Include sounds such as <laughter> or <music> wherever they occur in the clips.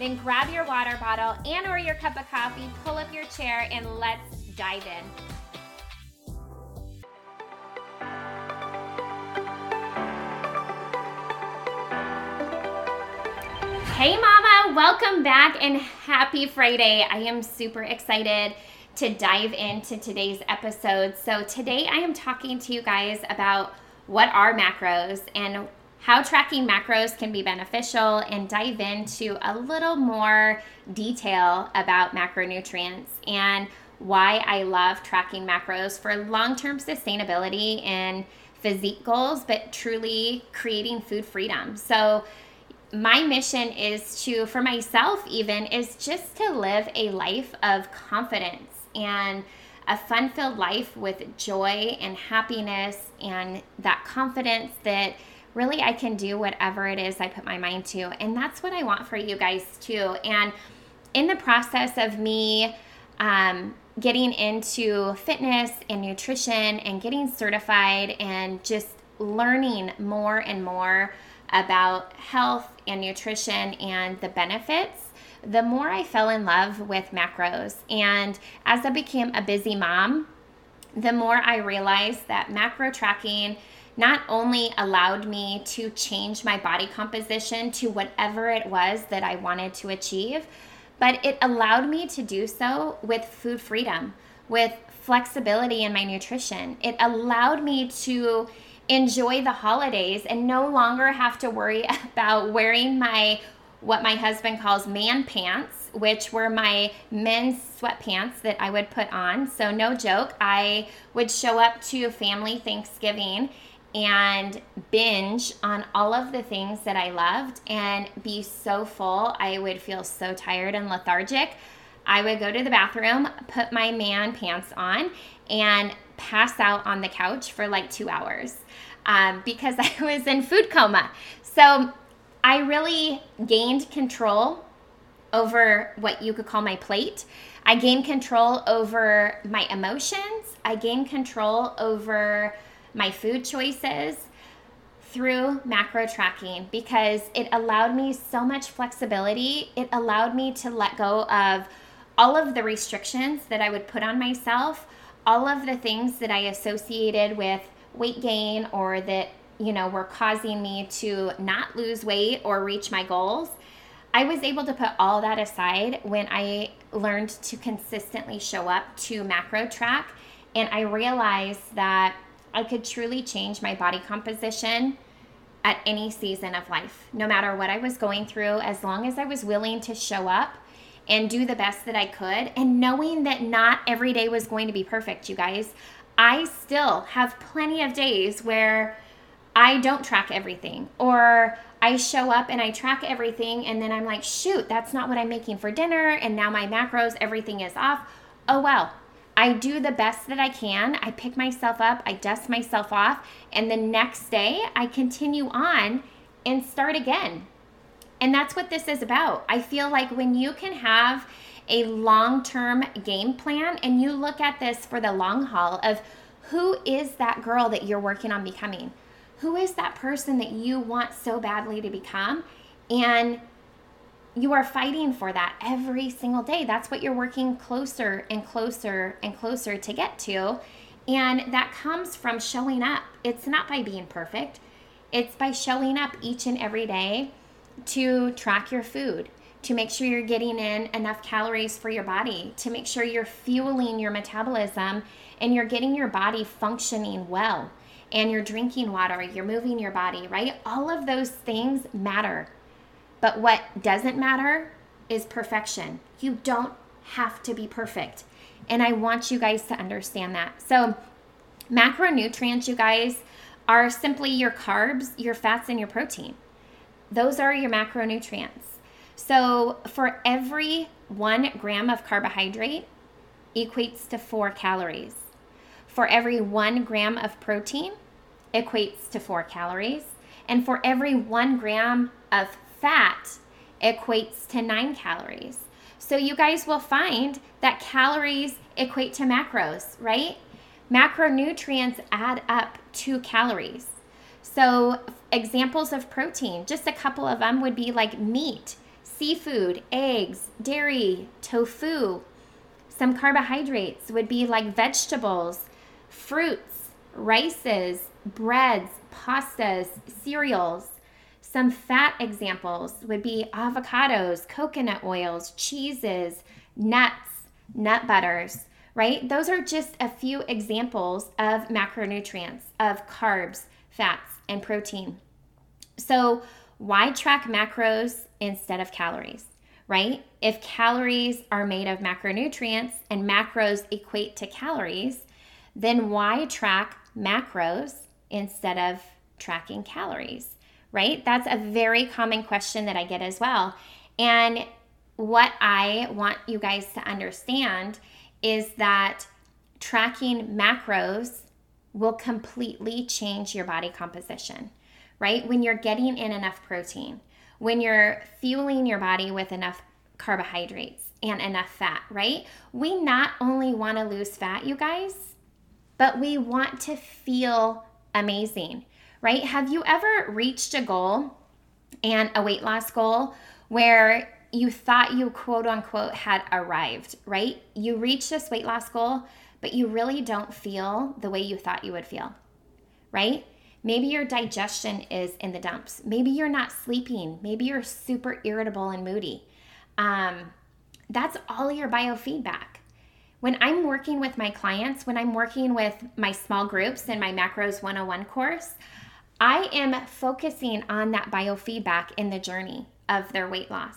then grab your water bottle and or your cup of coffee, pull up your chair and let's dive in. Hey mama, welcome back and happy Friday. I am super excited to dive into today's episode. So today I am talking to you guys about what are macros and how tracking macros can be beneficial, and dive into a little more detail about macronutrients and why I love tracking macros for long term sustainability and physique goals, but truly creating food freedom. So, my mission is to, for myself even, is just to live a life of confidence and a fun filled life with joy and happiness and that confidence that really I can do whatever it is I put my mind to. And that's what I want for you guys too. And in the process of me um, getting into fitness and nutrition and getting certified and just learning more and more about health and nutrition and the benefits, the more I fell in love with macros. And as I became a busy mom, the more I realized that macro tracking not only allowed me to change my body composition to whatever it was that I wanted to achieve, but it allowed me to do so with food freedom, with flexibility in my nutrition. It allowed me to enjoy the holidays and no longer have to worry <laughs> about wearing my what my husband calls man pants, which were my men's sweatpants that I would put on. So, no joke, I would show up to family Thanksgiving and binge on all of the things that I loved and be so full. I would feel so tired and lethargic. I would go to the bathroom, put my man pants on, and pass out on the couch for like two hours um, because <laughs> I was in food coma. So I really gained control over what you could call my plate. I gained control over my emotions. I gained control over my food choices through macro tracking because it allowed me so much flexibility. It allowed me to let go of all of the restrictions that I would put on myself, all of the things that I associated with weight gain or that, you know, were causing me to not lose weight or reach my goals. I was able to put all that aside when I learned to consistently show up to macro track and I realized that I could truly change my body composition at any season of life, no matter what I was going through, as long as I was willing to show up and do the best that I could, and knowing that not every day was going to be perfect, you guys. I still have plenty of days where I don't track everything, or I show up and I track everything, and then I'm like, shoot, that's not what I'm making for dinner, and now my macros, everything is off. Oh well, I do the best that I can. I pick myself up, I dust myself off, and the next day I continue on and start again. And that's what this is about. I feel like when you can have a long term game plan and you look at this for the long haul of who is that girl that you're working on becoming? Who is that person that you want so badly to become? And you are fighting for that every single day. That's what you're working closer and closer and closer to get to. And that comes from showing up. It's not by being perfect, it's by showing up each and every day to track your food, to make sure you're getting in enough calories for your body, to make sure you're fueling your metabolism and you're getting your body functioning well. And you're drinking water, you're moving your body, right? All of those things matter. But what doesn't matter is perfection. You don't have to be perfect. And I want you guys to understand that. So, macronutrients, you guys, are simply your carbs, your fats, and your protein. Those are your macronutrients. So, for every one gram of carbohydrate, equates to four calories. For every one gram of protein, equates to four calories. And for every one gram of fat equates to nine calories. So you guys will find that calories equate to macros, right? Macronutrients add up to calories. So, examples of protein, just a couple of them would be like meat, seafood, eggs, dairy, tofu. Some carbohydrates would be like vegetables, fruits, rices, breads, pastas, cereals. Some fat examples would be avocados, coconut oils, cheeses, nuts, nut butters, right? Those are just a few examples of macronutrients, of carbs, fats, and protein. So, why track macros instead of calories, right? If calories are made of macronutrients and macros equate to calories, then why track macros instead of tracking calories? Right? That's a very common question that I get as well. And what I want you guys to understand is that tracking macros will completely change your body composition, right? When you're getting in enough protein, when you're fueling your body with enough carbohydrates and enough fat, right? We not only want to lose fat, you guys, but we want to feel amazing right? Have you ever reached a goal and a weight loss goal where you thought you quote unquote had arrived, right? You reach this weight loss goal, but you really don't feel the way you thought you would feel, right? Maybe your digestion is in the dumps. Maybe you're not sleeping. Maybe you're super irritable and moody. Um, that's all your biofeedback. When I'm working with my clients, when I'm working with my small groups in my Macros 101 course, I am focusing on that biofeedback in the journey of their weight loss,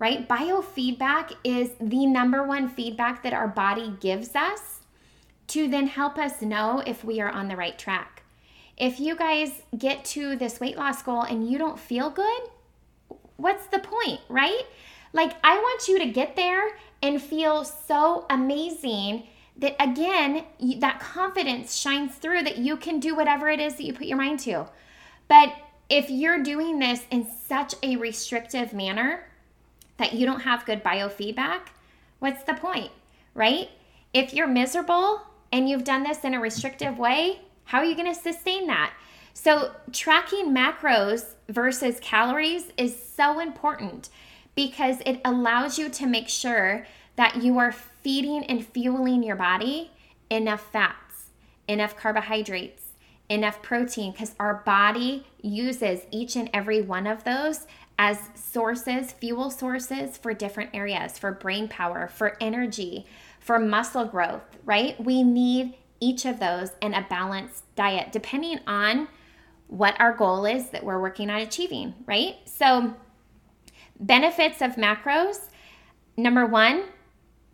right? Biofeedback is the number one feedback that our body gives us to then help us know if we are on the right track. If you guys get to this weight loss goal and you don't feel good, what's the point, right? Like, I want you to get there and feel so amazing that again, that confidence shines through that you can do whatever it is that you put your mind to. But if you're doing this in such a restrictive manner that you don't have good biofeedback, what's the point, right? If you're miserable and you've done this in a restrictive way, how are you going to sustain that? So, tracking macros versus calories is so important because it allows you to make sure that you are feeding and fueling your body enough fats, enough carbohydrates, enough protein, because our body uses each and every one of those as sources, fuel sources for different areas, for brain power, for energy, for muscle growth, right? We need each of those in a balanced diet, depending on what our goal is that we're working on achieving, right? So, benefits of macros number one,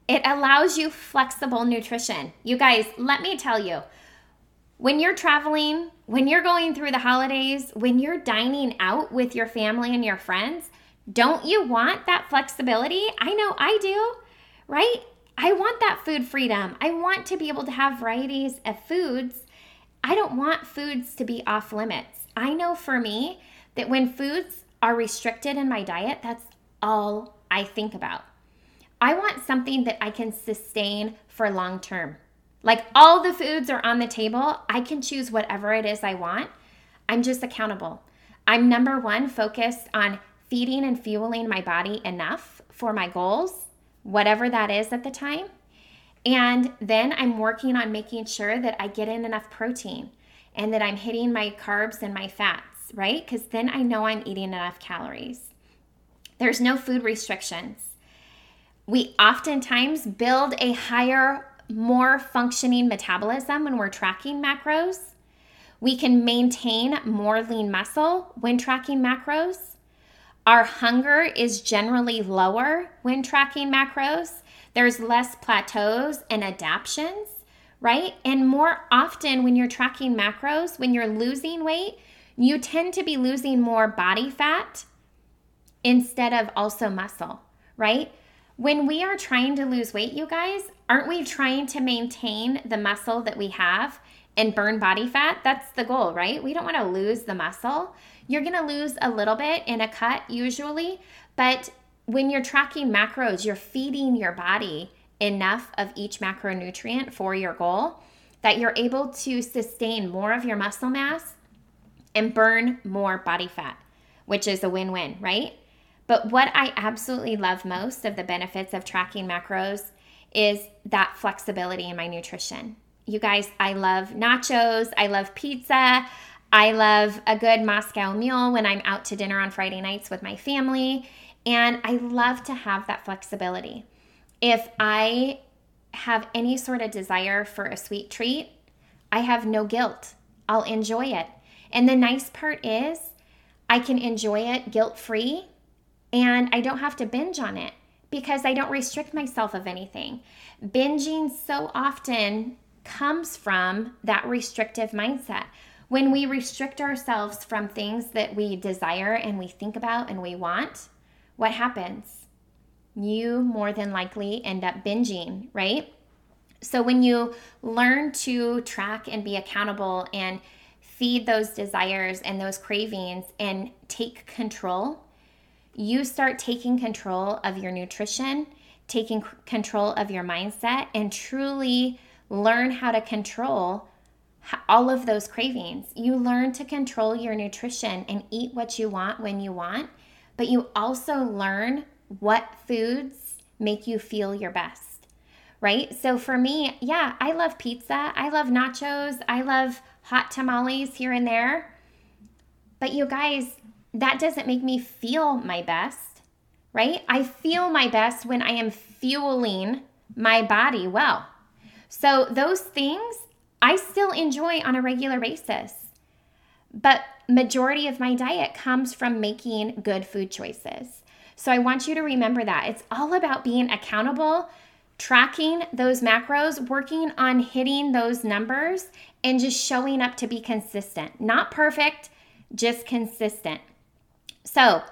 it allows you flexible nutrition. You guys, let me tell you, when you're traveling, when you're going through the holidays, when you're dining out with your family and your friends, don't you want that flexibility? I know I do, right? I want that food freedom. I want to be able to have varieties of foods. I don't want foods to be off limits. I know for me that when foods are restricted in my diet, that's all I think about. I want something that I can sustain for long term. Like all the foods are on the table, I can choose whatever it is I want. I'm just accountable. I'm number one focused on feeding and fueling my body enough for my goals, whatever that is at the time. And then I'm working on making sure that I get in enough protein and that I'm hitting my carbs and my fats, right? Because then I know I'm eating enough calories. There's no food restrictions. We oftentimes build a higher, more functioning metabolism when we're tracking macros. We can maintain more lean muscle when tracking macros. Our hunger is generally lower when tracking macros. There's less plateaus and adaptions, right? And more often, when you're tracking macros, when you're losing weight, you tend to be losing more body fat instead of also muscle, right? When we are trying to lose weight, you guys, aren't we trying to maintain the muscle that we have and burn body fat? That's the goal, right? We don't want to lose the muscle. You're going to lose a little bit in a cut usually, but when you're tracking macros, you're feeding your body enough of each macronutrient for your goal that you're able to sustain more of your muscle mass and burn more body fat, which is a win win, right? But what I absolutely love most of the benefits of tracking macros is that flexibility in my nutrition. You guys, I love nachos, I love pizza, I love a good Moscow mule when I'm out to dinner on Friday nights with my family. And I love to have that flexibility. If I have any sort of desire for a sweet treat, I have no guilt. I'll enjoy it. And the nice part is, I can enjoy it guilt free and I don't have to binge on it because I don't restrict myself of anything. Binging so often comes from that restrictive mindset. When we restrict ourselves from things that we desire and we think about and we want, what happens? You more than likely end up binging, right? So when you learn to track and be accountable and feed those desires and those cravings and take control, you start taking control of your nutrition, taking control of your mindset, and truly learn how to control all of those cravings. You learn to control your nutrition and eat what you want when you want, but you also learn what foods make you feel your best, right? So for me, yeah, I love pizza. I love nachos. I love hot tamales here and there. But you guys, that doesn't make me feel my best, right? I feel my best when I am fueling my body well. So those things I still enjoy on a regular basis. But majority of my diet comes from making good food choices. So I want you to remember that. It's all about being accountable, tracking those macros, working on hitting those numbers and just showing up to be consistent. Not perfect, just consistent. So,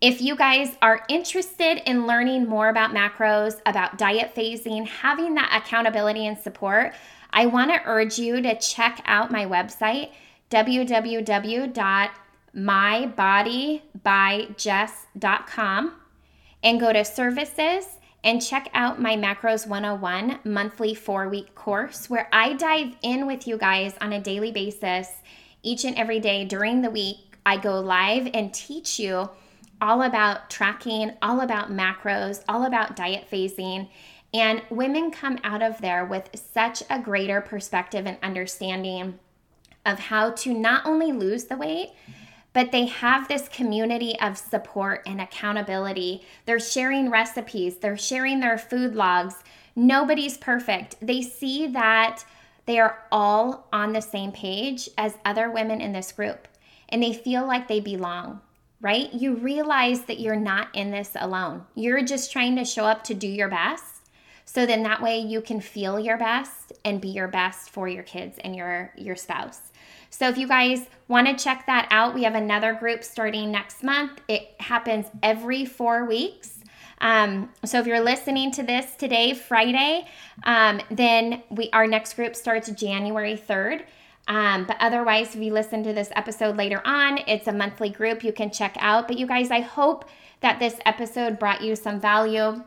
if you guys are interested in learning more about macros, about diet phasing, having that accountability and support, I want to urge you to check out my website, www.mybodybyjess.com, and go to services and check out my Macros 101 monthly four week course where I dive in with you guys on a daily basis each and every day during the week. I go live and teach you all about tracking, all about macros, all about diet phasing and women come out of there with such a greater perspective and understanding of how to not only lose the weight, but they have this community of support and accountability. They're sharing recipes, they're sharing their food logs. Nobody's perfect. They see that they are all on the same page as other women in this group and they feel like they belong, right? You realize that you're not in this alone. You're just trying to show up to do your best so then that way you can feel your best and be your best for your kids and your your spouse. So if you guys want to check that out, we have another group starting next month. It happens every 4 weeks. Um, so if you're listening to this today, Friday, um, then we our next group starts January 3rd. Um, but otherwise, if you listen to this episode later on, it's a monthly group you can check out. But you guys, I hope that this episode brought you some value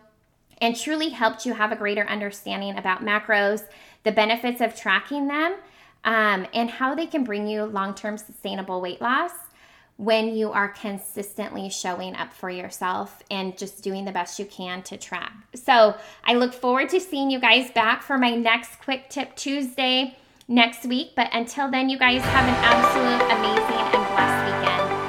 and truly helped you have a greater understanding about macros, the benefits of tracking them, um, and how they can bring you long term sustainable weight loss when you are consistently showing up for yourself and just doing the best you can to track. So I look forward to seeing you guys back for my next Quick Tip Tuesday next week. But until then, you guys have an absolute amazing and blessed weekend.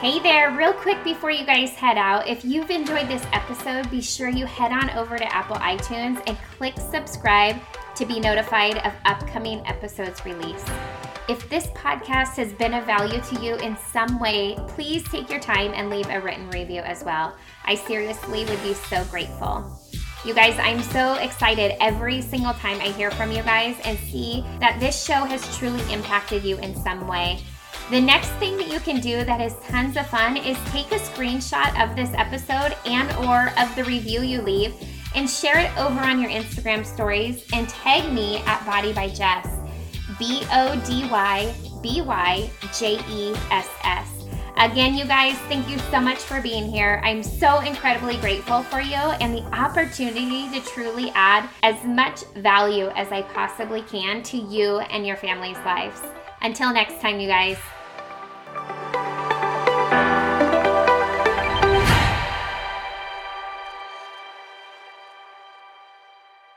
Hey there, real quick before you guys head out, if you've enjoyed this episode, be sure you head on over to Apple iTunes and click subscribe to be notified of upcoming episodes release. If this podcast has been of value to you in some way, please take your time and leave a written review as well. I seriously would be so grateful. You guys, I'm so excited every single time I hear from you guys and see that this show has truly impacted you in some way. The next thing that you can do that is tons of fun is take a screenshot of this episode and or of the review you leave and share it over on your Instagram stories and tag me at Body by Jess. B O D Y B Y J E S S. Again, you guys, thank you so much for being here. I'm so incredibly grateful for you and the opportunity to truly add as much value as I possibly can to you and your family's lives. Until next time, you guys.